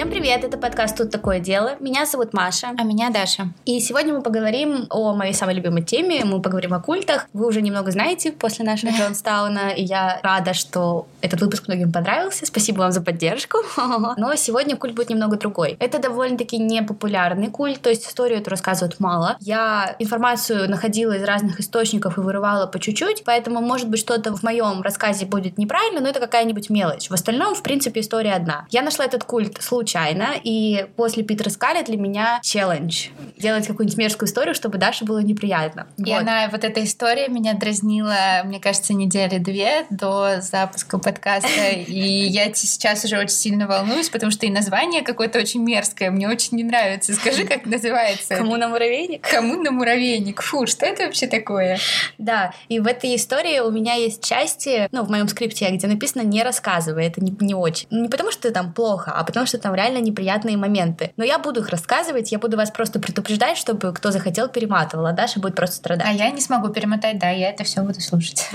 Всем привет, это подкаст «Тут такое дело». Меня зовут Маша. А меня Даша. И сегодня мы поговорим о моей самой любимой теме, мы поговорим о культах. Вы уже немного знаете после нашего Джонстауна, и я рада, что этот выпуск многим понравился. Спасибо вам за поддержку. Но сегодня культ будет немного другой. Это довольно-таки непопулярный культ, то есть историю эту рассказывают мало. Я информацию находила из разных источников и вырывала по чуть-чуть, поэтому, может быть, что-то в моем рассказе будет неправильно, но это какая-нибудь мелочь. В остальном, в принципе, история одна. Я нашла этот культ случайно, и после Питера Скалли для меня челлендж. Делать какую-нибудь мерзкую историю, чтобы Даше было неприятно. И вот. она, вот эта история меня дразнила, мне кажется, недели две до запуска подкаста, и я сейчас уже очень сильно волнуюсь, потому что и название какое-то очень мерзкое, мне очень не нравится. Скажи, как называется? Кому на муравейник? Кому на муравейник? Фу, что это вообще такое? Да, и в этой истории у меня есть части, ну, в моем скрипте, где написано «не рассказывай», это не, не очень. Не потому что там плохо, а потому что там реально неприятные моменты. Но я буду их рассказывать, я буду вас просто предупреждать, чтобы кто захотел, перематывал, а Даша будет просто страдать. А я не смогу перемотать, да, я это все буду слушать.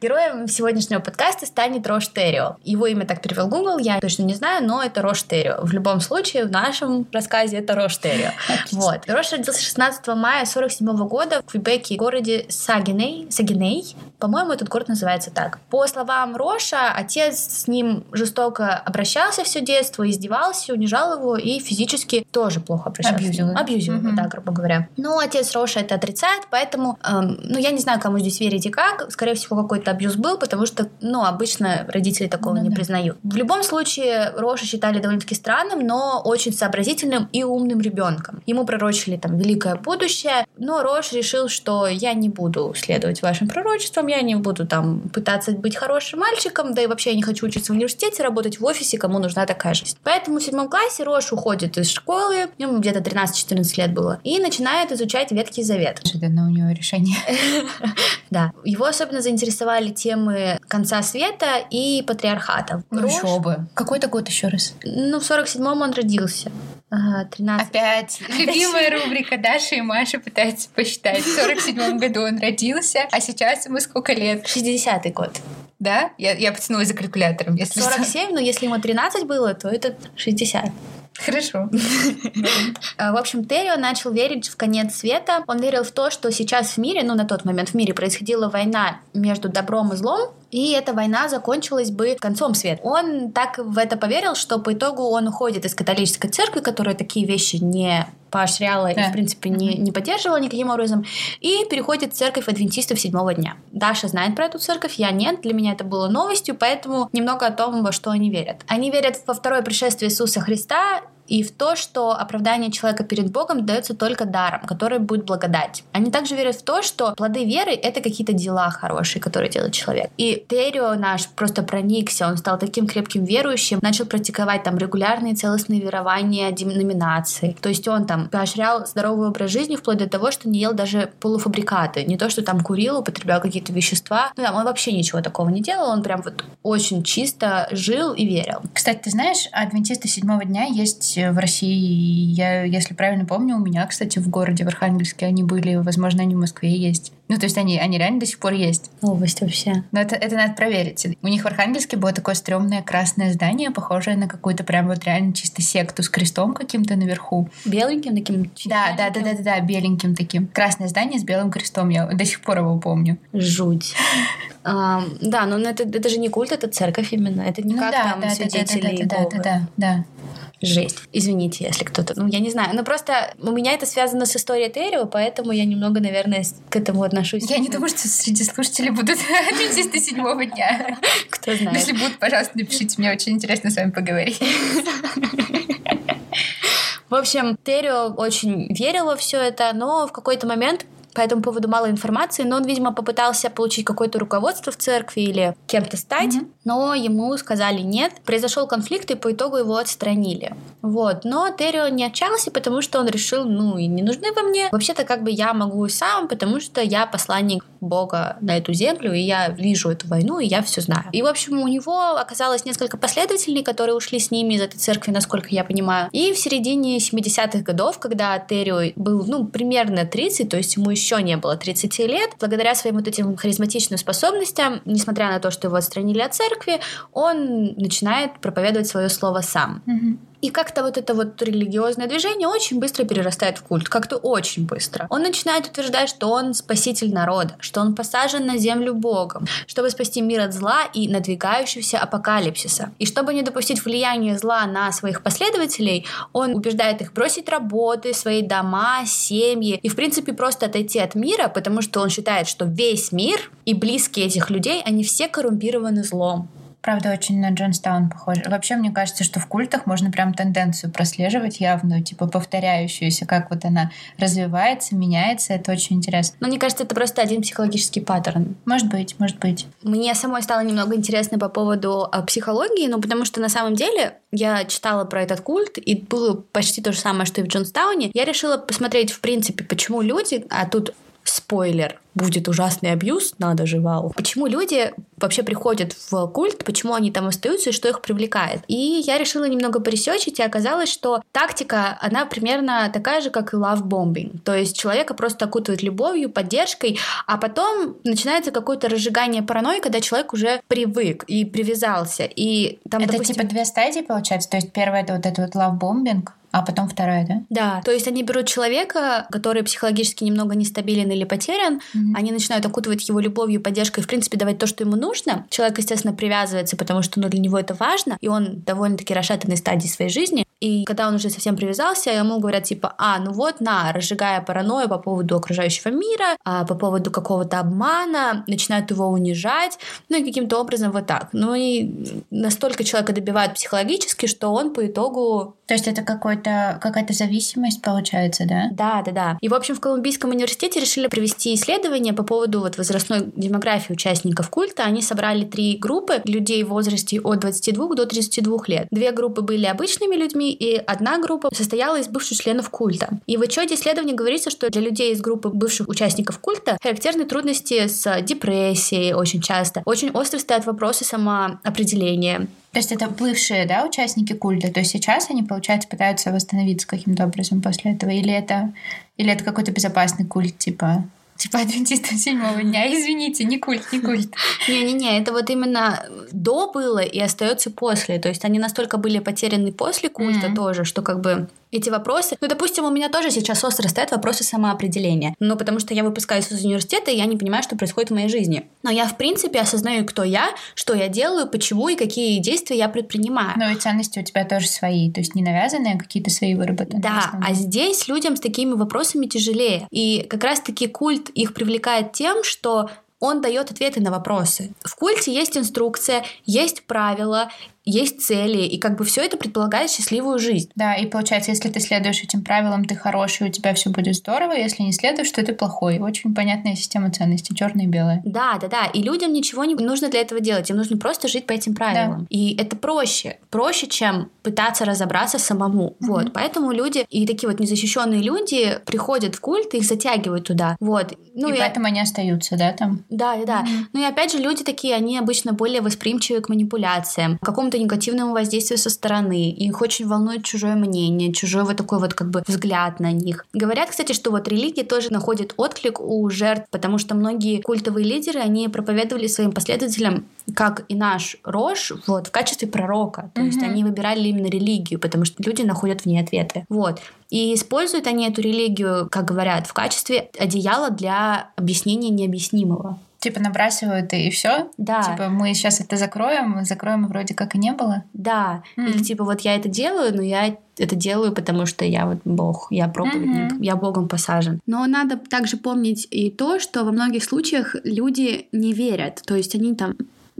Героем сегодняшнего подкаста станет Рош Террио. Его имя так перевел Google, я точно не знаю, но это Рош Террио. В любом случае, в нашем рассказе это Рош Террио. Вот. Рош родился 16 мая 47 года в Квебеке, городе Сагиней. Сагиней. По-моему, этот город называется так. По словам Роша, отец с ним жестоко обращался все детство, издевался, унижал его и физически тоже плохо обращался. Абьюзил. Абьюзил, mm-hmm. да, грубо говоря. Но отец Роша это отрицает, поэтому, эм, ну, я не знаю, кому здесь верить и как. Скорее всего, какой-то абьюз был, потому что, ну, обычно родители такого ну, не да. признают. В любом случае, Роша считали довольно-таки странным, но очень сообразительным и умным ребенком. Ему пророчили там великое будущее, но Рош решил, что я не буду следовать вашим пророчествам, я не буду там пытаться быть хорошим мальчиком, да и вообще я не хочу учиться в университете, работать в офисе, кому нужна такая жизнь. Поэтому в седьмом классе Рош уходит из школы, ему где-то 13-14 лет было, и начинает изучать Ветхий Завет. Неожиданно у него решение. Да. Его особенно заинтересовали темы конца света и патриархата. Ну еще бы. Какой это год еще раз? Ну, в 47-м он родился. Ага, 13. Опять. Любимая рубрика Даша и Маша пытаются посчитать. В 47-м году он родился, а сейчас ему сколько лет? 60-й год. Да? Я, я потянулась за калькулятором. Если 47, но если ему 13 было, то это 60. Хорошо. В общем, Террио начал верить в конец света. Он верил в то, что сейчас в мире, ну на тот момент в мире происходила война между добром и злом, и эта война закончилась бы концом света. Он так в это поверил, что по итогу он уходит из католической церкви, которая такие вещи не поощряла да. и, в принципе, не, не поддерживала никаким образом, и переходит в церковь адвентистов седьмого дня. Даша знает про эту церковь, я нет, для меня это было новостью, поэтому немного о том, во что они верят. Они верят во второе пришествие Иисуса Христа и в то, что оправдание человека перед Богом дается только даром, который будет благодать. Они также верят в то, что плоды веры — это какие-то дела хорошие, которые делает человек. И Террио наш просто проникся, он стал таким крепким верующим, начал практиковать там регулярные целостные верования деноминации. То есть он там поощрял здоровый образ жизни вплоть до того, что не ел даже полуфабрикаты. Не то, что там курил, употреблял какие-то вещества. Ну, там он вообще ничего такого не делал, он прям вот очень чисто жил и верил. Кстати, ты знаешь, адвентисты седьмого дня есть в России. Я, если правильно помню, у меня, кстати, в городе, в Архангельске они были, возможно, они в Москве есть. Ну, то есть они, они реально до сих пор есть. Новость вообще. Но это, это надо проверить. У них в Архангельске было такое стрёмное красное здание, похожее на какую-то прям вот реально чисто секту с крестом каким-то наверху. Беленьким таким? Да, да, да, да, да, да, беленьким таким. Красное здание с белым крестом, я до сих пор его помню. Жуть. А, да, но это, это же не культ, это церковь именно. Это не ну, как да, там да, свидетели да, да, да, да, да, да. Жесть. Извините, если кто-то... Ну, я не знаю. Ну, просто у меня это связано с историей Террио, поэтому я немного, наверное, к этому отношусь. Я не думаю, что среди слушателей будут адвентисты седьмого дня. Кто знает. Если будут, пожалуйста, напишите. Мне очень интересно с вами поговорить. В общем, Террио очень верил во все это, но в какой-то момент по этому поводу мало информации, но он, видимо, попытался получить какое-то руководство в церкви или кем-то стать, mm-hmm. но ему сказали нет. Произошел конфликт, и по итогу его отстранили. Вот. Но Террио не отчаялся, потому что он решил, ну, и не нужны вы мне. Вообще-то, как бы я могу и сам, потому что я посланник Бога на эту землю, и я вижу эту войну, и я все знаю. И, в общем, у него оказалось несколько последователей, которые ушли с ними из этой церкви, насколько я понимаю. И в середине 70-х годов, когда Террио был, ну, примерно 30, то есть ему еще не было 30 лет. Благодаря своим вот этим харизматичным способностям, несмотря на то, что его отстранили от церкви, он начинает проповедовать свое слово сам. Мгм. И как-то вот это вот религиозное движение очень быстро перерастает в культ, как-то очень быстро. Он начинает утверждать, что он спаситель народа, что он посажен на землю Богом, чтобы спасти мир от зла и надвигающегося апокалипсиса. И чтобы не допустить влияния зла на своих последователей, он убеждает их бросить работы, свои дома, семьи и, в принципе, просто отойти от мира, потому что он считает, что весь мир и близкие этих людей, они все коррумпированы злом. Правда, очень на Джонстаун похоже. Вообще, мне кажется, что в культах можно прям тенденцию прослеживать явную, типа повторяющуюся, как вот она развивается, меняется. Это очень интересно. Но мне кажется, это просто один психологический паттерн. Может быть, может быть. Мне самой стало немного интересно по поводу а, психологии, ну потому что на самом деле я читала про этот культ, и было почти то же самое, что и в Джонстауне. Я решила посмотреть, в принципе, почему люди, а тут спойлер, будет ужасный абьюз, надо же, вау. Почему люди вообще приходят в культ, почему они там остаются и что их привлекает. И я решила немного поресечить, и оказалось, что тактика, она примерно такая же, как и love bombing. То есть человека просто окутывают любовью, поддержкой, а потом начинается какое-то разжигание паранойи, когда человек уже привык и привязался. И там, это допустим, типа две стадии получается? То есть первое это вот это вот лавбомбинг, а потом второе, да? Да, то есть они берут человека, который психологически немного нестабилен или потерян, Мгм. они начинают окутывать его любовью, поддержкой, в принципе, давать то, что ему нужно. Человек, естественно, привязывается, потому что ну, для него это важно, и он довольно-таки расшатанной стадии своей жизни. И когда он уже совсем привязался, ему говорят типа, а, ну вот, на, разжигая паранойю по поводу окружающего мира, а, по поводу какого-то обмана, начинают его унижать, ну и каким-то образом вот так. Ну и настолько человека добивают психологически, что он по итогу То есть это какой-то, какая-то зависимость получается, да? да, да, да. И, в общем, в Колумбийском университете решили провести исследование по поводу вот возрастной демографии участников культа. Они собрали три группы людей в возрасте от 22 до 32 лет. Две группы были обычными людьми, и одна группа состояла из бывших членов культа. И в отчете исследования говорится, что для людей из группы бывших участников культа характерны трудности с депрессией очень часто. Очень остро стоят вопросы самоопределения. То есть это бывшие, да, участники культа? То есть сейчас они, получается, пытаются восстановиться каким-то образом после этого? Или это, или это какой-то безопасный культ, типа... Типа адвентистов седьмого дня. Извините, не культ, не культ. Не-не-не, это вот именно до было и остается после. То есть они настолько были потеряны после культа Мгм. тоже, что как бы эти вопросы... Ну, допустим, у меня тоже сейчас остро стоят вопросы самоопределения. Ну, потому что я выпускаюсь из университета, и я не понимаю, что происходит в моей жизни. Но я, в принципе, осознаю, кто я, что я делаю, почему и какие действия я предпринимаю. Но и ценности у тебя тоже свои. То есть не навязанные, а какие-то свои выработанные. Да, а здесь людям с такими вопросами тяжелее. И как раз-таки культ их привлекает тем, что он дает ответы на вопросы. В культе есть инструкция, есть правила, есть цели, и как бы все это предполагает счастливую жизнь. Да, и получается, если ты следуешь этим правилам, ты хороший, у тебя все будет здорово. Если не следуешь, то ты плохой. Очень понятная система ценностей, черное и белое. Да, да, да. И людям ничего не нужно для этого делать. Им нужно просто жить по этим правилам. И это проще. Проще, чем пытаться разобраться самому. Вот. Поэтому люди и такие вот незащищенные люди приходят в культ, их затягивают туда. Вот. Ну, и и- поэтому они остаются, да, там. Да, да, да. Мгм. Ну и опять же, люди такие, они обычно более восприимчивы к манипуляциям, к какому-то негативному воздействию со стороны. Их очень волнует чужое мнение, чужой вот такой вот как бы взгляд на них. Говорят, кстати, что вот религия тоже находит отклик у жертв, потому что многие культовые лидеры, они проповедовали своим последователям, как и наш Рош, вот, в качестве пророка. То есть Мгм. они выбирали именно религию, потому что люди находят в ней ответы. Вот. И используют они эту религию, как говорят, в качестве одеяла для объяснения необъяснимого. Типа набрасывают и все. Да, Типа мы сейчас это закроем, закроем и вроде как и не было. да. М. Или типа вот я это делаю, но я это делаю, потому что я вот Бог, я проповедник, Мгм. я Богом посажен. Но надо также помнить и то, что во многих случаях люди не верят, то есть они там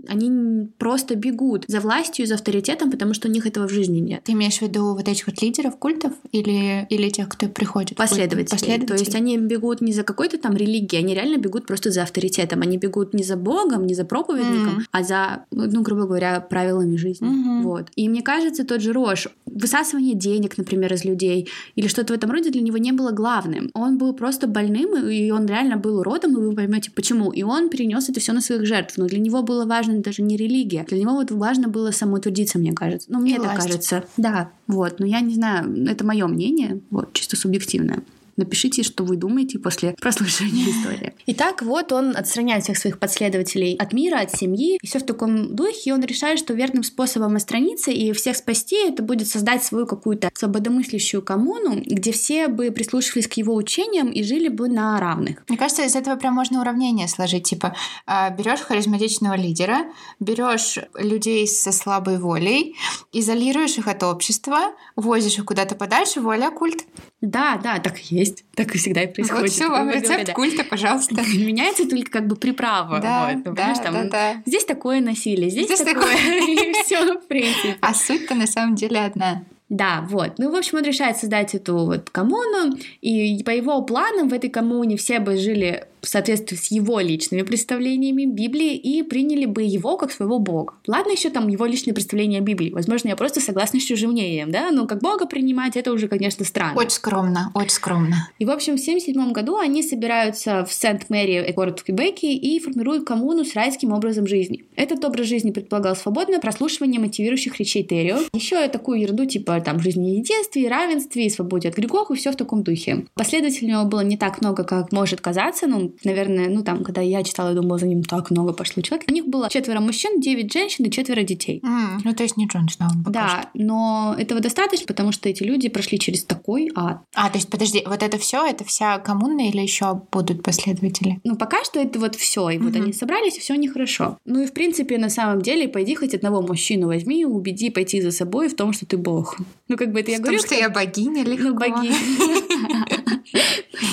они просто бегут за властью, за авторитетом, потому что у них этого в жизни нет. Ты имеешь в виду вот этих вот лидеров культов или, или тех, кто приходит? Последователи. Последователи. То есть они бегут не за какой-то там религией, они реально бегут просто за авторитетом. Они бегут не за Богом, не за проповедником, Мгм. а за, ну, грубо говоря, правилами жизни. Мгм. Вот. И мне кажется, тот же Рош, высасывание денег, например, из людей, или что-то в этом роде для него не было главным. Он был просто больным, и он реально был уродом, и вы поймете почему. И он перенес это все на своих жертв. Но для него было важно даже не религия. Для него вот важно было самоутвердиться, мне кажется. Ну, мне И это власть. кажется. Да, вот. Но я не знаю, это мое мнение, вот, чисто субъективное. Напишите, что вы думаете после прослушивания истории. Итак, вот он отстраняет всех своих последователей от мира, от семьи, и все в таком духе, и он решает, что верным способом отстраниться и всех спасти это будет создать свою какую-то свободомыслящую коммуну, где все бы прислушивались к его учениям и жили бы на равных. Мне кажется, из этого прям можно уравнение сложить. Типа, а, берешь харизматичного лидера, берешь людей со слабой волей, изолируешь их от общества, возишь их куда-то подальше, вуаля, культ. Да, да, так и есть. Так и всегда и происходит. Вот все, вам рецепт да. культа, пожалуйста. Меняется только как бы приправа. Да, вот, да, там, да, да. Здесь такое насилие, здесь, здесь такое. все, в принципе. А суть-то на самом деле одна. Да, вот. Ну, в общем, он решает создать эту вот коммуну, и по его планам в этой коммуне все бы жили в соответствии с его личными представлениями Библии и приняли бы его как своего бога. Ладно еще там его личные представления о Библии. Возможно, я просто согласна с чужим мнением, да? Но как бога принимать, это уже, конечно, странно. Очень скромно, очень скромно. И, в общем, в 1977 году они собираются в Сент-Мэри, город в Квебеке, и формируют коммуну с райским образом жизни. Этот образ жизни предполагал свободное прослушивание мотивирующих речей Террио. Еще такую ерунду типа там жизни и единстве, равенстве, и свободе от грехов, и все в таком духе. Последователей у него было не так много, как может казаться, наверное, ну там, когда я читала, я думала, за ним так много пошло человек. У них было четверо мужчин, девять женщин и четверо детей. Mm, ну, то есть не Джонсона он Да, что. но этого достаточно, потому что эти люди прошли через такой ад. А, то есть, подожди, вот это все, это вся коммуна или еще будут последователи? Ну, пока что это вот все, и вот mm-hmm. они собрались, и все нехорошо. Ну и в принципе, на самом деле, пойди хоть одного мужчину возьми убеди пойти за собой в том, что ты бог. Ну, как бы это я говорю. что я богиня или Ну, богиня.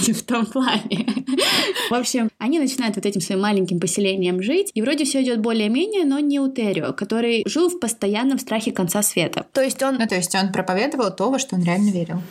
В том плане. В общем, они начинают вот этим своим маленьким поселением жить, и вроде все идет более-менее, но не у Террио, который жил в постоянном страхе конца света. То есть он... Ну, то есть он проповедовал то, во что он реально верил.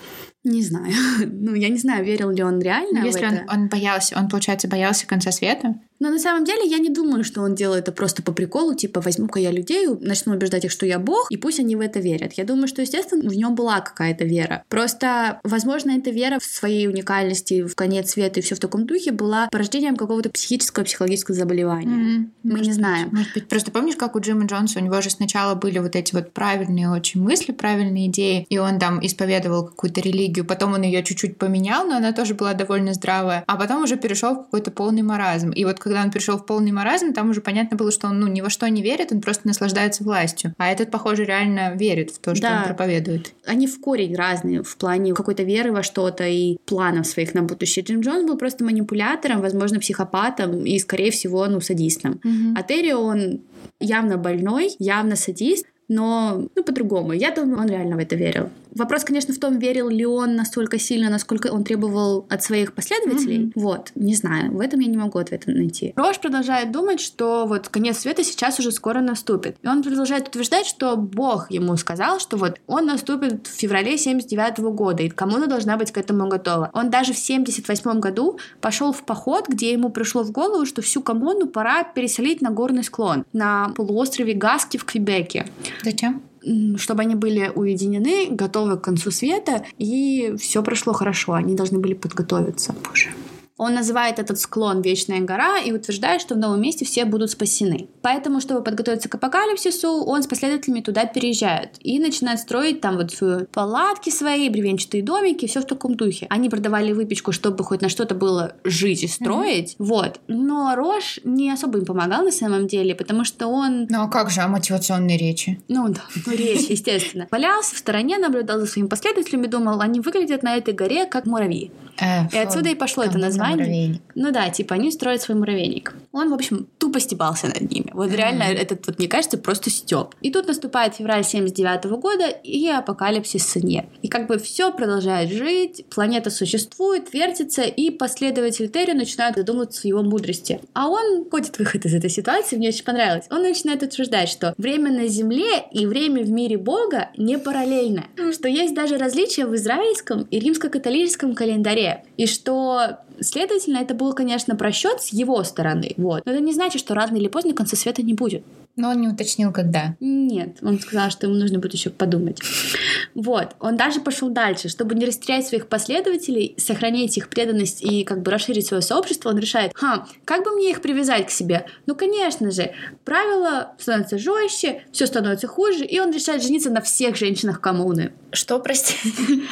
Не знаю. Ну, я не знаю, верил ли он реально. Но если он, он боялся, он, получается, боялся конца света. Но на самом деле я не думаю, что он делает это просто по приколу, типа возьму-ка я людей, начну убеждать их, что я бог, и пусть они в это верят. Я думаю, что, естественно, в нем была какая-то вера. Просто, возможно, эта вера в своей уникальности, в конец света и все в таком духе была порождением какого-то психического, психологического заболевания. Mm-hmm. Мы может не быть, знаем. Может быть. Просто помнишь, как у Джима Джонса, у него же сначала были вот эти вот правильные очень мысли, правильные идеи, и он там исповедовал какую-то религию, потом он ее чуть-чуть поменял, но она тоже была довольно здравая, а потом уже перешел в какой-то полный маразм. И вот когда он перешел в полный маразм, там уже понятно было, что он ну, ни во что не верит, он просто наслаждается властью. А этот, похоже, реально верит в то, что да. он проповедует. Они в корень разные в плане какой-то веры во что-то и планов своих на будущее. Джим Джонс был просто манипулятором, возможно, психопатом и, скорее всего, ну, садистом. Угу. А Терри, он явно больной, явно садист, но ну, по-другому. Я думаю, он реально в это верил. Вопрос, конечно, в том, верил ли он настолько сильно, насколько он требовал от своих последователей. Mm-hmm. Вот, не знаю, в этом я не могу ответа найти. Рош продолжает думать, что вот конец света сейчас уже скоро наступит. И он продолжает утверждать, что Бог ему сказал, что вот он наступит в феврале 79 года, и коммуна должна быть к этому готова. Он даже в 78 году пошел в поход, где ему пришло в голову, что всю коммуну пора переселить на горный склон, на полуострове Гаски в Квебеке. Зачем? Чтобы они были уединены, готовы к концу света, и все прошло хорошо. Они должны были подготовиться. Боже. Он называет этот склон Вечная гора и утверждает, что в новом месте все будут спасены. Поэтому, чтобы подготовиться к апокалипсису, он с последователями туда переезжает и начинает строить там вот свои палатки свои, бревенчатые домики, все в таком духе. Они продавали выпечку, чтобы хоть на что-то было жить и строить. Mm-hmm. Вот. Но Рош не особо им помогал на самом деле, потому что он... Ну а как же, а мотивационные речи? Ну да, ну, речи, естественно. Валялся в стороне, наблюдал за своими последователями, думал, они выглядят на этой горе как муравьи. Э, и отсюда и пошло это название муравейник. Ну да, типа они строят свой муравейник. Он, в общем, тупо стебался над ними. Вот mm-hmm. реально этот, вот, мне кажется, просто степ. И тут наступает февраль 79 года и апокалипсис Сынье. И как бы все продолжает жить, планета существует, вертится, и последователи Терри начинают задумываться в его мудрости. А он ходит выход из этой ситуации, мне очень понравилось. Он начинает утверждать, что время на Земле и время в мире Бога не параллельно, что есть даже различия в израильском и римско-католическом календаре, и что Следовательно, это был, конечно, просчет с его стороны. Вот. Но это не значит, что рано или поздно конца света не будет. Но он не уточнил, когда. Нет, он сказал, что ему нужно будет еще подумать. Вот, он даже пошел дальше, чтобы не растерять своих последователей, сохранить их преданность и как бы расширить свое сообщество, он решает, ха, как бы мне их привязать к себе? Ну, конечно же, правила становятся жестче, все становится хуже, и он решает жениться на всех женщинах коммуны. Что, прости?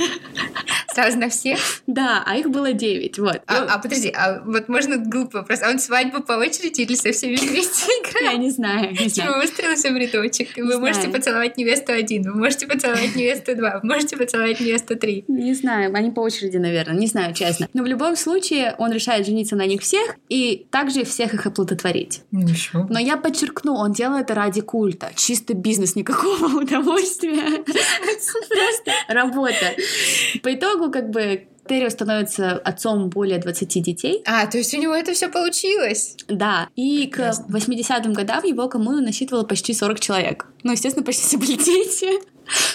Сразу на всех? Да, а их было девять, вот. А, а подожди, а вот можно глупый вопрос. А он свадьбу по очереди или со всеми вместе играл? Я не знаю, не Типа знаю. выстроился в рядочек. Вы можете поцеловать невесту один, вы можете поцеловать невесту два, вы можете поцеловать невесту три. Не знаю, они по очереди, наверное, не знаю, честно. Но в любом случае он решает жениться на них всех и также всех их оплодотворить. Ничего. Но я подчеркну, он делает это ради культа. Чисто бизнес, никакого удовольствия. Просто работа. По итогу, как бы, Террио становится отцом более 20 детей. А, то есть у него это все получилось. Да. И к Прекрасно. 80-м годам его коммуну насчитывало почти 40 человек. Ну, естественно, почти все были дети.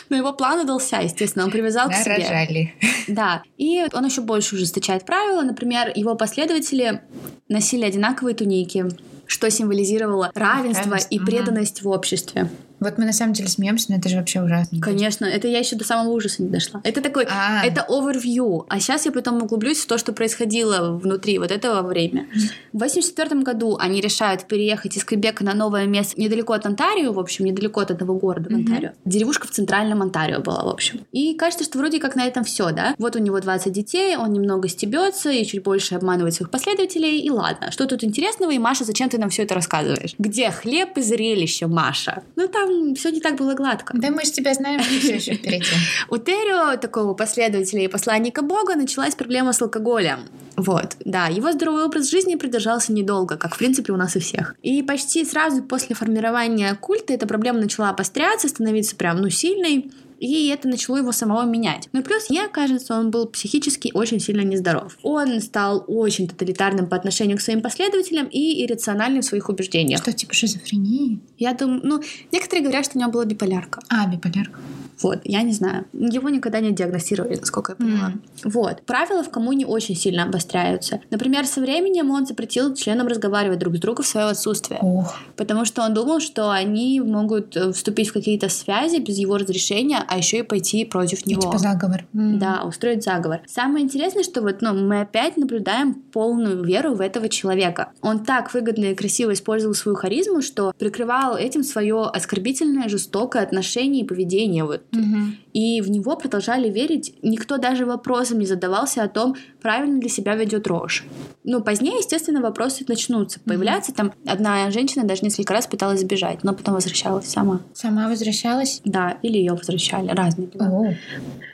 Но его план удался, естественно, он привязал к себе. Нарожали. Да, и он еще больше ужесточает правила. Например, его последователи носили одинаковые туники, что символизировало равенство Равенство, и преданность в обществе. Вот мы на самом деле смеемся, но это же вообще ужасно. Конечно, это я еще до самого ужаса не дошла. Это такой, А. это overview. А сейчас я потом углублюсь в то, что происходило внутри вот этого времени. В 84 году они решают переехать из Квебека на новое место недалеко от Онтарио, в общем, недалеко от одного города в. Онтарио. Деревушка в центральном Онтарио была, в общем. И кажется, что вроде как на этом все, да? Вот у него 20 детей, он немного стебется и чуть больше обманывает своих последователей, и ладно. Что тут интересного? И Маша, зачем ты нам все это рассказываешь? Где хлеб и зрелище, Маша? Ну там все не так было гладко. Да мы же тебя знаем, все еще впереди. У Терио, такого последователя и посланника Бога, началась проблема с алкоголем. Вот, да, его здоровый образ жизни продержался недолго, как в принципе у нас и всех. И почти сразу после формирования культа эта проблема начала обостряться, становиться прям, ну, сильной. И это начало его самого менять. Ну и плюс, мне кажется, он был психически очень сильно нездоров. Он стал очень тоталитарным по отношению к своим последователям и иррациональным в своих убеждениях. Что, типа шизофрении? Я думаю, ну, некоторые говорят, что у него была биполярка. А, биполярка. Вот, я не знаю. Его никогда не диагностировали, насколько я поняла. Мгм. Вот. Правила в коммуне очень сильно обостряются. Например, со временем он запретил членам разговаривать друг с другом в свое отсутствие. Ох. Потому что он думал, что они могут э, вступить в какие-то связи без его разрешения, а еще и пойти против него. Типа заговор. М. Да, устроить заговор. Самое интересное, что вот ну, мы опять наблюдаем полную веру в этого человека. Он так выгодно и красиво использовал свою харизму, что прикрывал этим свое оскорбительное, жестокое отношение и поведение. Вот. Мгм. И в него продолжали верить. Никто даже вопросом не задавался о том, правильно ли себя ведет Рош. Ну, позднее, естественно, вопросы начнутся появляться. Там одна женщина даже несколько раз пыталась сбежать, но потом возвращалась сама. Сама возвращалась? Да, или ее возвращали, разные. О.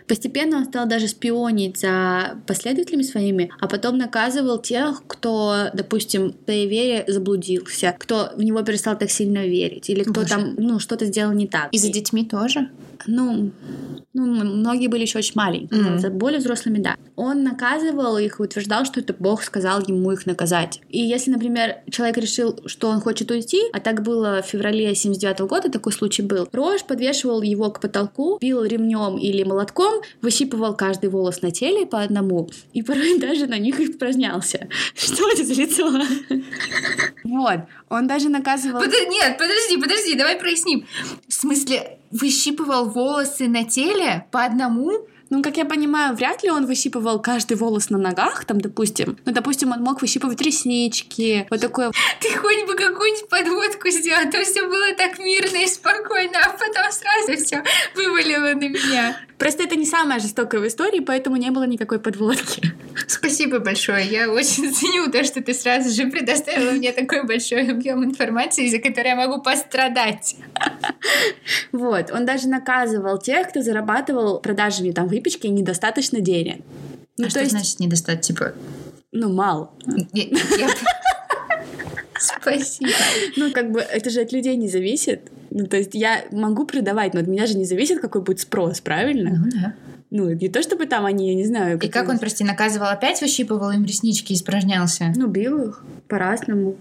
Постепенно он стал даже шпионить за последователями своими, а потом наказывал тех, кто, допустим, в своей вере заблудился, кто в него перестал так сильно верить, или кто Боже. там, ну, что-то сделал не так. И за детьми тоже? Ну, ну, многие были еще очень маленькие, Мгм. за более взрослыми, да. Он наказывал их и утверждал, что это Бог сказал ему их наказать. И если, например, человек решил, что он хочет уйти, а так было в феврале 79 года, такой случай был, Рош подвешивал его к потолку, бил ремнем или молотком, выщипывал каждый волос на теле по одному и порой даже на них испражнялся. Что это за лицо? Вот. Он даже наказывал... Нет, подожди, подожди, давай проясним. В смысле, выщипывал волосы на теле по одному? Ну, как я понимаю, вряд ли он выщипывал каждый волос на ногах, там, допустим. Ну, допустим, он мог выщипывать реснички, вот такое. Ты хоть бы какую-нибудь подводку сделал, а то все было так мирно и спокойно, а потом сразу все вывалило на меня. Просто это не самое жестокое в истории, поэтому не было никакой подводки. Спасибо большое. Я очень ценю то, что ты сразу же предоставила мне такой большой объем информации, за который я могу пострадать. Вот. Он даже наказывал тех, кто зарабатывал продажами там выпечки недостаточно денег. Ну, а то что есть, значит не достать? Типа, ну, мало. я- я- Спасибо. Ну, как бы, это же от людей не зависит. Ну, то есть я могу продавать, но от меня же не зависит, какой будет спрос, правильно? Ну да. Ну, не то чтобы там они, я не знаю... И как он, прости, наказывал опять, выщипывал им реснички и испражнялся? Ну, бил их по-разному.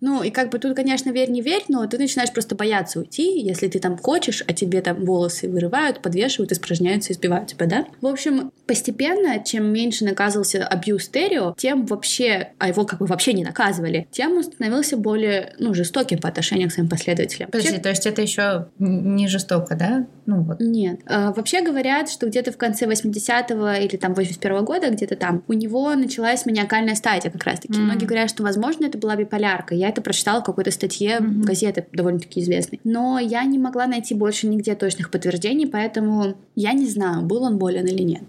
Ну, и как бы тут, конечно, верь, не верь, но ты начинаешь просто бояться уйти, если ты там хочешь, а тебе там волосы вырывают, подвешивают, испражняются, избивают тебя, да? В общем, постепенно, чем меньше наказывался абьюз Терио, тем вообще, а его как бы вообще не наказывали, тем он становился более, ну, жестоким по отношению к своим последователям. Подожди, Вообще- то есть это еще не жестоко, да? Ну вот. нет. А, вообще говорят, что где-то в конце 80-го или там 81-го года, где-то там, у него началась маниакальная стадия как раз-таки. Мгм. Многие говорят, что, возможно, это была биполярка. Я это прочитала в какой-то статье Мгм. газеты довольно-таки известной. Но я не могла найти больше нигде точных подтверждений, поэтому я не знаю, был он болен или нет.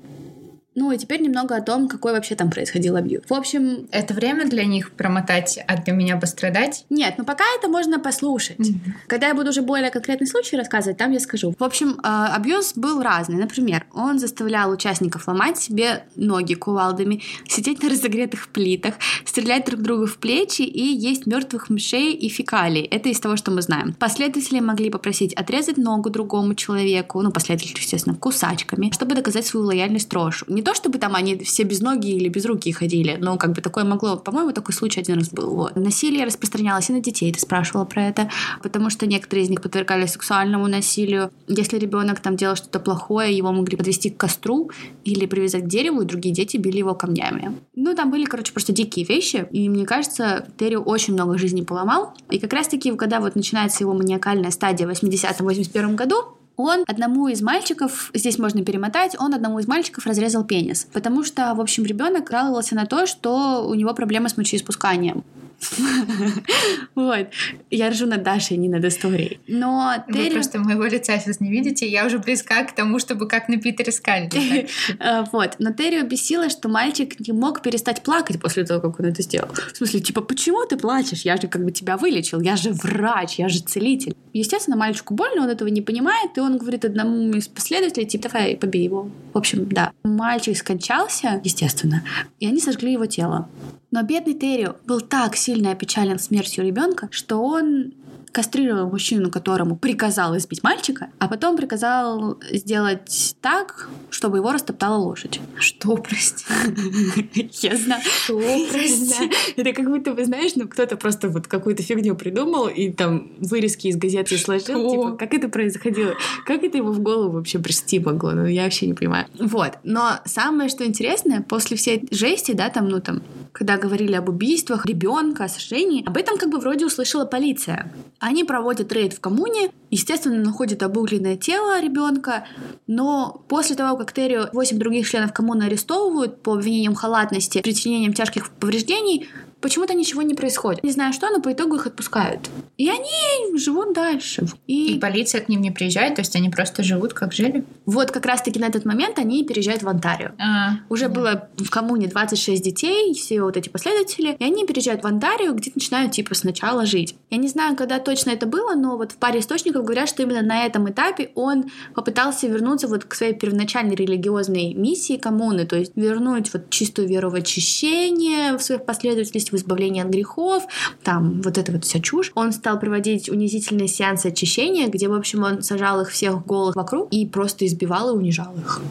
Ну и теперь немного о том, какой вообще там происходил абьюз. В общем... Это время для них промотать, а для меня пострадать? Нет, ну пока это можно послушать. Mm-hmm. Когда я буду уже более конкретный случай рассказывать, там я скажу. В общем, а, абьюз был разный. Например, он заставлял участников ломать себе ноги кувалдами, сидеть на разогретых плитах, стрелять друг другу в плечи и есть мертвых мышей и фекалий. Это из того, что мы знаем. Последователи могли попросить отрезать ногу другому человеку, ну, последователи, естественно, кусачками, чтобы доказать свою лояльность Трошу. Не то, чтобы там они все без ноги или без руки ходили, но как бы такое могло, по-моему, такой случай один раз был. Вот. Насилие распространялось и на детей, ты спрашивала про это, потому что некоторые из них подвергались сексуальному насилию. Если ребенок там делал что-то плохое, его могли подвести к костру или привязать к дереву, и другие дети били его камнями. Ну, там были, короче, просто дикие вещи, и мне кажется, Терри очень много жизней поломал. И как раз-таки, когда вот начинается его маниакальная стадия в 80-81 году, он одному из мальчиков, здесь можно перемотать, он одному из мальчиков разрезал пенис. Потому что, в общем, ребенок жаловался на то, что у него проблемы с мочеиспусканием. Вот. Я ржу над Дашей, не над историей. Но Вы просто моего лица сейчас не видите, я уже близка к тому, чтобы как на Питере Скальде. Э, вот. Но Терри бесило, что мальчик не мог перестать плакать после того, как он это сделал. В смысле, типа, почему ты плачешь? Я же как бы тебя вылечил, я же врач, я же целитель. Естественно, мальчику больно, он этого не понимает, и он говорит одному из последователей, типа, давай, побей его. В общем, да. Мальчик скончался, естественно, и они сожгли его тело. Но бедный Терри был так сильно опечален смертью ребенка, что он кастрировал мужчину, которому приказал избить мальчика, а потом приказал сделать так, чтобы его растоптала лошадь. Что, прости? Я знаю. Что, прости? Это как будто, вы знаешь, ну кто-то просто вот какую-то фигню придумал и там вырезки из газеты сложил. Типа, как это происходило? Как это ему в голову вообще прийти могло? Ну, я вообще не понимаю. Вот. Но самое, что интересное, после всей жести, да, там, ну, там, когда говорили об убийствах ребенка, о сожжении, об этом как бы вроде услышала полиция. Они проводят рейд в коммуне, естественно, находят обугленное тело ребенка, но после того, как Террио 8 других членов коммуны арестовывают по обвинениям халатности, причинением тяжких повреждений, почему-то ничего не происходит. Не знаю что, но по итогу их отпускают. И они живут дальше. И... и полиция к ним не приезжает, то есть они просто живут, как жили? Вот как раз-таки на этот момент они переезжают в Онтарио. А, Уже да. было в коммуне 26 детей, все вот эти последователи, и они переезжают в Онтарио, где начинают типа сначала жить. Я не знаю, когда точно это было, но вот в паре источников говорят, что именно на этом этапе он попытался вернуться вот к своей первоначальной религиозной миссии коммуны, то есть вернуть вот чистую веру в очищение в своих последователей, в избавлении от грехов, там вот это вот вся чушь. Он стал проводить унизительные сеансы очищения, где, в общем, он сажал их всех голых вокруг и просто избивал и унижал их.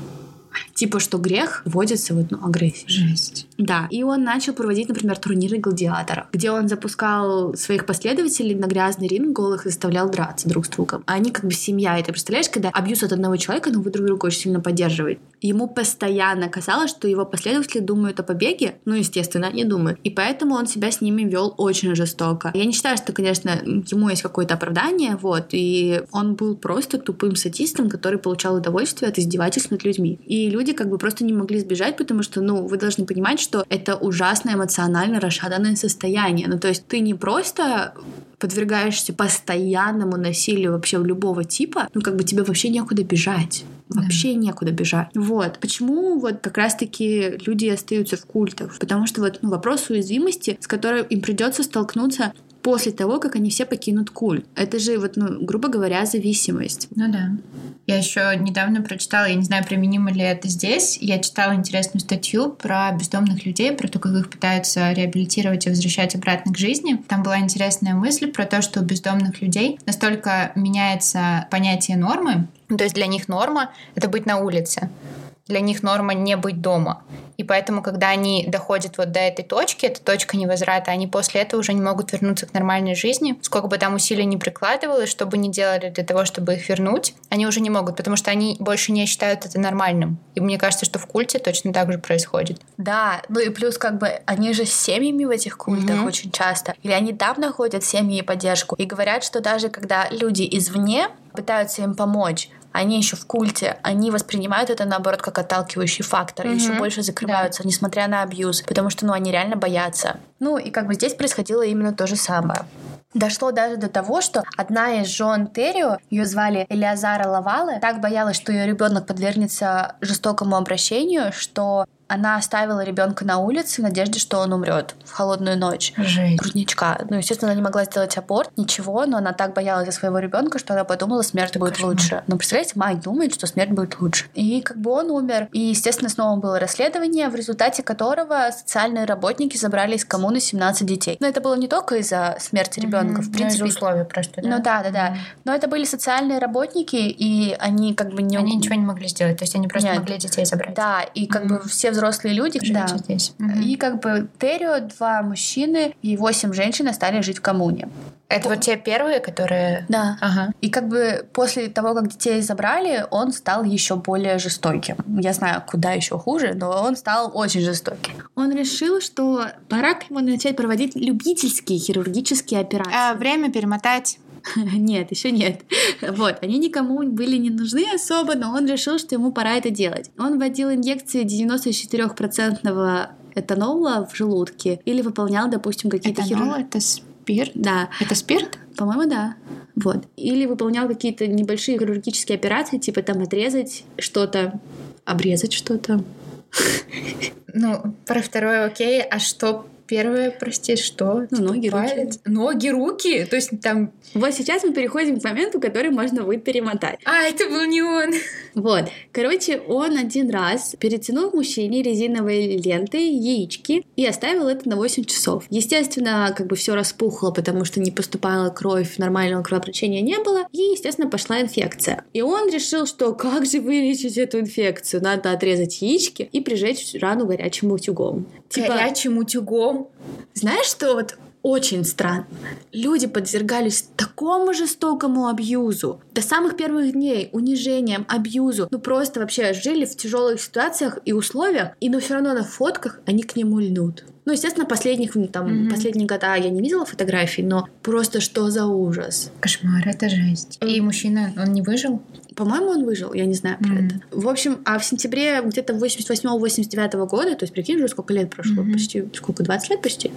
Типа, что грех вводится вот, ну, агрессией. Жесть. Да. И он начал проводить, например, турниры гладиатора, где он запускал своих последователей на грязный ринг голых и заставлял драться друг с другом. А они как бы семья. И ты представляешь, когда абьюз от одного человека, но вы друг друга очень сильно поддерживаете. Ему постоянно казалось, что его последователи думают о побеге. Ну, естественно, они думают. И поэтому он себя с ними вел очень жестоко. Я не считаю, что, конечно, ему есть какое-то оправдание, вот. И он был просто тупым садистом, который получал удовольствие от издевательств над людьми. И люди как бы просто не могли сбежать, потому что, ну, вы должны понимать, что это ужасное эмоционально расшатанное состояние. Ну, то есть ты не просто подвергаешься постоянному насилию вообще любого типа, ну, как бы тебе вообще некуда бежать. Вообще да. некуда бежать. Вот. Почему вот как раз-таки люди остаются в культах? Потому что вот ну, вопрос уязвимости, с которой им придется столкнуться после того, как они все покинут культ. Это же, вот, ну, грубо говоря, зависимость. Ну да. Я еще недавно прочитала, я не знаю, применимо ли это здесь, я читала интересную статью про бездомных людей, про то, как их пытаются реабилитировать и возвращать обратно к жизни. Там была интересная мысль про то, что у бездомных людей настолько меняется понятие нормы, то есть для них норма — это быть на улице для них норма не быть дома. И поэтому, когда они доходят вот до этой точки, это точка невозврата, они после этого уже не могут вернуться к нормальной жизни. Сколько бы там усилий не прикладывалось, что бы ни делали для того, чтобы их вернуть, они уже не могут, потому что они больше не считают это нормальным. И мне кажется, что в культе точно так же происходит. Да, ну и плюс как бы они же с семьями в этих культах mm-hmm. очень часто. Или они там находят семьи и поддержку. И говорят, что даже когда люди извне пытаются им помочь, они еще в культе, они воспринимают это, наоборот, как отталкивающий фактор, mm-hmm. еще больше закрываются, да. несмотря на абьюз, потому что, ну, они реально боятся. Ну, и как бы здесь происходило именно то же самое. Дошло даже до того, что одна из жен Террио, ее звали Элиазара Лавалы, так боялась, что ее ребенок подвергнется жестокому обращению, что она оставила ребенка на улице в надежде, что он умрет в холодную ночь. Жесть. Грудничка. Ну, естественно, она не могла сделать аборт, ничего, но она так боялась за своего ребенка, что она подумала, смерть будет Кошмар. лучше. Ну, представляете, мать думает, что смерть будет лучше. И как бы он умер. И, естественно, снова было расследование, в результате которого социальные работники забрали из коммуны 17 детей. Но это было не только из-за смерти ребенка, в Ну, принципе. из-за условий просто, да? Ну да, да, да. Но это были социальные работники, и они как бы не... Они ничего не могли сделать, то есть они просто Нет. могли детей забрать. Да, и как бы все взрослые люди... Живите Да. здесь. Мгм. И как бы Террио, два мужчины и восемь женщин остались жить в коммуне. Это вот те первые, которые... Да. Ага. И как бы после того, как детей забрали, он стал еще более жестоким. Я знаю, куда еще хуже, но он стал очень жестоким. Он решил, что пора к нему начать проводить любительские хирургические операции. А, время перемотать. Нет, еще нет. Вот, они никому были не нужны особо, но он решил, что ему пора это делать. Он вводил инъекции 94% этанола в желудке или выполнял, допустим, какие-то Этанол хирургии. это спирт? Да, Это спирт? по-моему, да. Вот. Или выполнял какие-то небольшие хирургические операции, типа там отрезать что-то, обрезать что-то. Ну, про второе окей, а что первое, прости, что? Ну, ноги, руки. Палец? Ноги, руки? То есть там... Вот сейчас мы переходим к моменту, который можно будет перемотать. А, это был не он. Вот. Короче, он один раз перетянул мужчине резиновой лентой яички и оставил это на 8 часов. Естественно, как бы все распухло, потому что не поступала кровь, нормального кровообращения не было, и, естественно, пошла инфекция. И он решил, что как же вылечить эту инфекцию? Надо отрезать яички и прижечь рану горячим утюгом. Типа, Горячим утюгом. Знаешь, что вот очень странно. Люди подвергались такому жестокому абьюзу. До самых первых дней, унижениям, абьюзу. Ну просто вообще жили в тяжелых ситуациях и условиях, и но все равно на фотках они к нему льнут. Ну, естественно, последних, там, Мгм. последние года я не видела фотографий, но просто что за ужас. Кошмар, это жесть. И мужчина, он не выжил? По-моему, он выжил, я не знаю про Мгм. это. В общем, а в сентябре где-то 88-89 года, то есть прикинь, уже сколько лет прошло, Мгм. почти, сколько, 20 лет почти?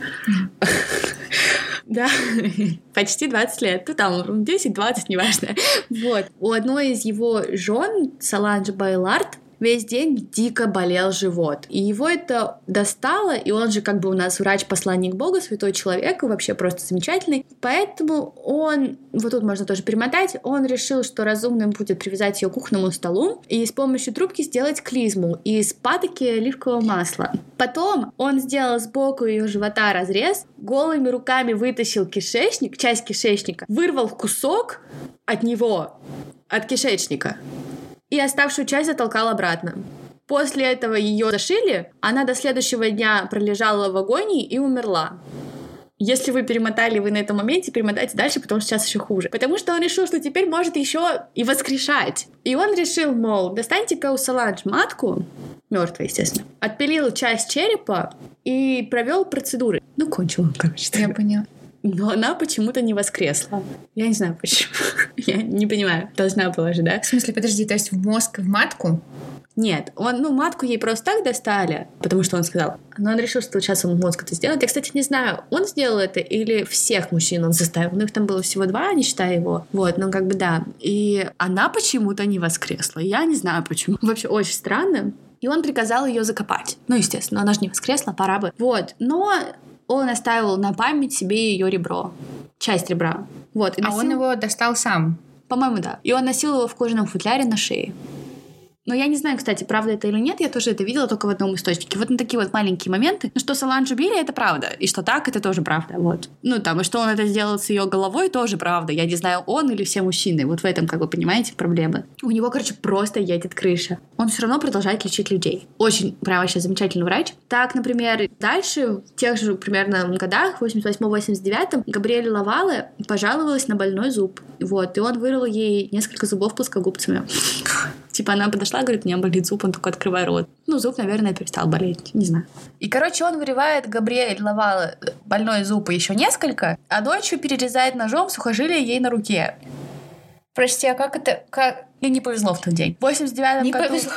Да, почти 20 лет. Ну, там, 10-20, неважно. Вот. У одной из его жен, Саланж Байлард, весь день дико болел живот. И его это достало, и он же как бы у нас врач-посланник Бога, святой человек, и вообще просто замечательный. Поэтому он, вот тут можно тоже перемотать, он решил, что разумным будет привязать ее к кухонному столу и с помощью трубки сделать клизму из патоки оливкового масла. Потом он сделал сбоку ее живота разрез, голыми руками вытащил кишечник, часть кишечника, вырвал кусок от него, от кишечника, и оставшую часть затолкал обратно. После этого ее зашили, она до следующего дня пролежала в агонии и умерла. Если вы перемотали вы на этом моменте, перемотайте дальше, потому что сейчас еще хуже. Потому что он решил, что теперь может еще и воскрешать. И он решил, мол, достаньте-ка у Саланж матку, мертвая, естественно, отпилил часть черепа и провел процедуры. Ну, кончил он, короче. Я поняла. Но она почему-то не воскресла. Я не знаю почему. Я не понимаю. Должна была же, да? В смысле, подожди, то есть в мозг, в матку? Нет, он, ну, матку ей просто так достали, потому что он сказал. Но он решил, что сейчас он мозг это сделает. Я, кстати, не знаю, он сделал это или всех мужчин он заставил. Ну, их там было всего два, не считая его. Вот, ну, как бы да. И она почему-то не воскресла. Я не знаю почему. Вообще очень странно. И он приказал ее закопать. Ну, естественно, она же не воскресла, пора бы. Вот, но он оставил на память себе ее ребро. Часть ребра. Вот. и А он носил- его достал сам. по-моему, да. И он носил его в кожаном футляре на шее. Но я не знаю, кстати, правда это или нет, я тоже это видела только в одном источнике. Вот на такие вот маленькие моменты. Ну, что Саланж убили, это правда. И что так, это тоже правда. Вот. Ну, там, и что он это сделал с ее головой, тоже правда. Я не знаю, он или все мужчины. Вот в этом, как вы понимаете, проблема. У него, короче, просто едет крыша. Он все равно продолжает лечить людей. Очень, прям вообще замечательный врач. Так, например, дальше, в тех же примерно годах, 88-89, Габриэль Лавале пожаловалась на больной зуб. Вот, и он вырвал ей несколько зубов плоскогубцами. Типа она подошла, говорит, у меня болит зуб, он только открывай рот. Ну, зуб, наверное, перестал болеть, не знаю. И, короче, он вырывает Габриэль Лавала больной зуб и еще несколько, а ночью перерезает ножом сухожилие ей на руке. Прости, а как это... Как... И не повезло в тот день. В 89 Не году... повезло.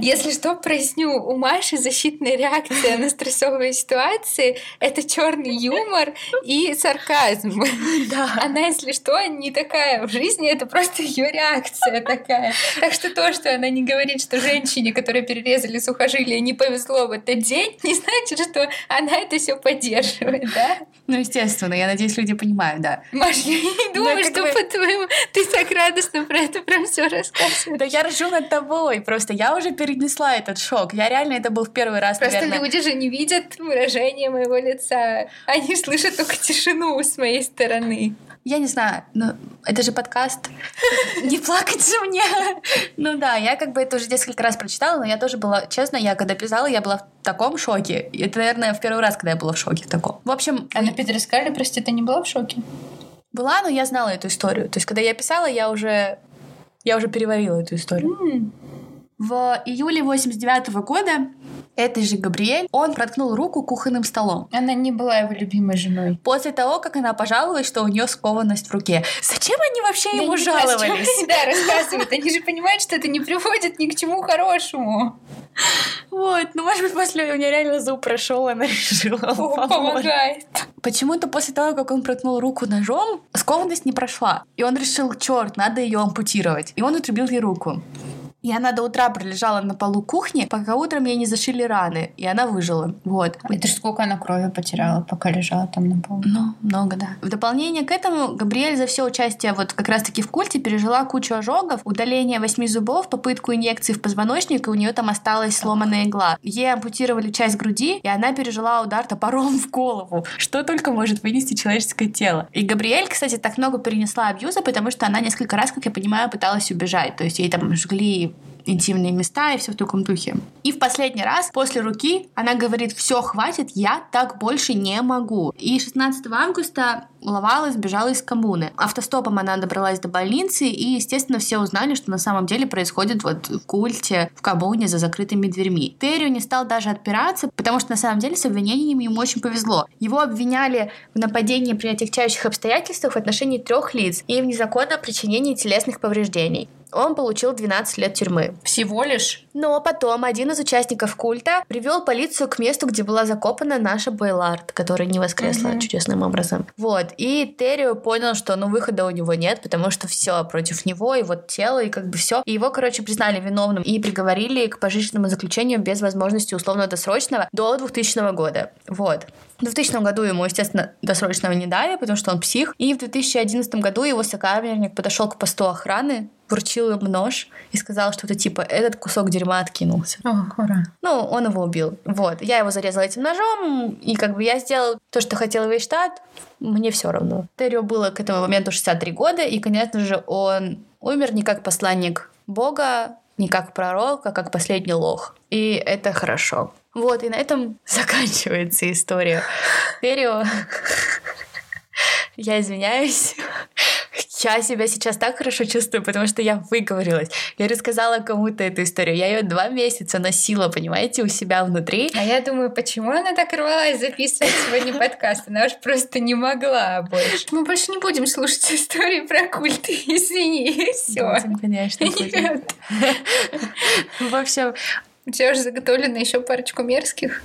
Если что, проясню, у Маши защитная реакция на стрессовые ситуации — это черный юмор и сарказм. Да. Она, если что, не такая в жизни, это просто ее реакция такая. Так что то, что она не говорит, что женщине, которой перерезали сухожилие, не повезло в этот день, не значит, что она это все поддерживает, да? Ну, естественно, я надеюсь, люди понимают, да. Маш, я не думаю, как что бы- по-твоему ты так радостно про это прям все рассказываешь. Да я ржу над тобой, просто я уже перенесла этот шок. Я реально, это был в первый раз, Просто наверное. люди же не видят выражение моего лица. Они слышат только тишину с моей стороны. Я не знаю, но это же подкаст. Не плакать же мне. Ну да, я как бы это уже несколько раз прочитала, но я тоже была, честно, я когда писала, я была в таком шоке. Это, наверное, в первый раз, когда я была в шоке в таком. В общем, А на Петрискале, прости, ты не была в шоке? была, но я знала эту историю. То есть, когда я писала, я уже я уже переварила эту историю. В июле 89 года этой же Габриэль, он проткнул руку кухонным столом. Она не была его любимой женой. После того, как она пожаловалась, что у нее скованность в руке. Зачем они вообще ему знаю, жаловались? они, Да, рассказывают. Они же понимают, что это не приводит ни к чему хорошему. Вот, ну, может быть, после у нее реально зуб прошел, она решила О, помочь. Помогает. Почему-то после того, как он проткнул руку ножом, скованность не прошла. И он решил, черт, надо ее ампутировать. И он отрубил ей руку. И она до утра пролежала на полу кухни, пока утром ей не зашили раны, и она выжила. Вот. Это ж сколько она крови потеряла, пока лежала там на полу. Ну, много, да. В дополнение к этому, Габриэль за все участие вот как раз-таки в культе пережила кучу ожогов, удаление восьми зубов, попытку инъекции в позвоночник, и у нее там осталась сломанная игла. Ей ампутировали часть груди, и она пережила удар топором в голову. Что только может вынести человеческое тело. И Габриэль, кстати, так много перенесла абьюза, потому что она несколько раз, как я понимаю, пыталась убежать. То есть ей там жгли интимные места и все в таком духе. И в последний раз, после руки, она говорит, все, хватит, я так больше не могу. И 16 августа Лавала сбежала из коммуны. Автостопом она добралась до больницы, и, естественно, все узнали, что на самом деле происходит вот в культе, в коммуне за закрытыми дверьми. Террио не стал даже отпираться, потому что на самом деле с обвинениями ему очень повезло. Его обвиняли в нападении при отягчающих обстоятельствах в отношении трех лиц и в незаконном причинении телесных повреждений. Он получил 12 лет тюрьмы. Всего лишь? Но потом один из участников культа привел полицию к месту, где была закопана наша Байлард, которая не воскресла Мгм. чудесным образом. Вот. И Террио понял, что ну выхода у него нет, потому что все против него, и вот тело, и как бы все. И его, короче, признали виновным и приговорили к пожизненному заключению без возможности условно-досрочного до 2000 года. Вот. В 2000 году ему, естественно, досрочного не дали, потому что он псих. И в 2011 году его сокамерник подошел к посту охраны, вручил ему нож и сказал что-то типа «этот кусок дерьма откинулся». О, ура. Ну, он его убил. Вот. Я его зарезала этим ножом, и как бы я сделала то, что хотела весь штат, мне все равно. Террио было к этому моменту 63 года, и, конечно же, он умер не как посланник Бога, не как пророк, а как последний лох. И это хорошо. Вот, и на этом заканчивается история. Террио, я извиняюсь. Я себя сейчас так хорошо чувствую, потому что я выговорилась. Я рассказала кому-то эту историю. Я ее два месяца носила, понимаете, у себя внутри. А я думаю, почему она так рвалась записывать сегодня подкаст? Она уж просто не могла больше. Мы больше не будем слушать истории про культы. Извини, все. Будем, конечно, будем. В общем, У тебя уже заготовлено еще парочку мерзких.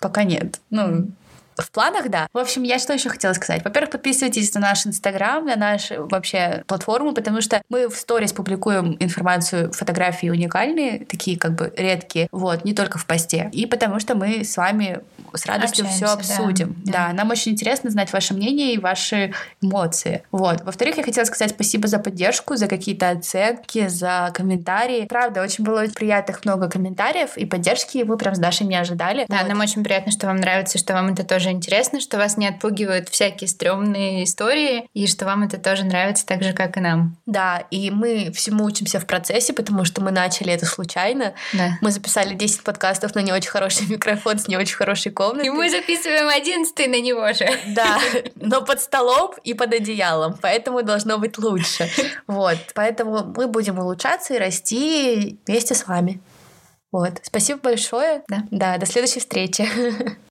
пока нет. Ну, в планах, да. В общем, я что еще хотела сказать? Во-первых, подписывайтесь на наш Инстаграм, на нашу вообще платформу, потому что мы в сторис публикуем информацию, фотографии уникальные, такие как бы редкие, вот, не только в посте. И потому что мы с вами с радостью все Общаемся, да, обсудим. да. Да, нам очень интересно знать ваше мнение и ваши эмоции. Вот. Во-вторых, я хотела сказать спасибо за поддержку, за какие-то оценки, за комментарии. Правда, очень было приятных много комментариев и поддержки, и вы прям с Дашей не ожидали. Да, Вот. нам очень приятно, что вам нравится, что вам это тоже интересно, что вас не отпугивают всякие стрёмные истории, и что вам это тоже нравится так же, как и нам. Да, и мы всему учимся в процессе, потому что мы начали это случайно. Да. Мы записали 10 подкастов на не очень хороший микрофон с не очень хорошей комнатой. И мы записываем одиннадцатый на него же. Да, но под столом и под одеялом, поэтому должно быть лучше. Вот, поэтому мы будем улучшаться и расти вместе с вами. Вот, спасибо большое. Да. Да, до следующей встречи.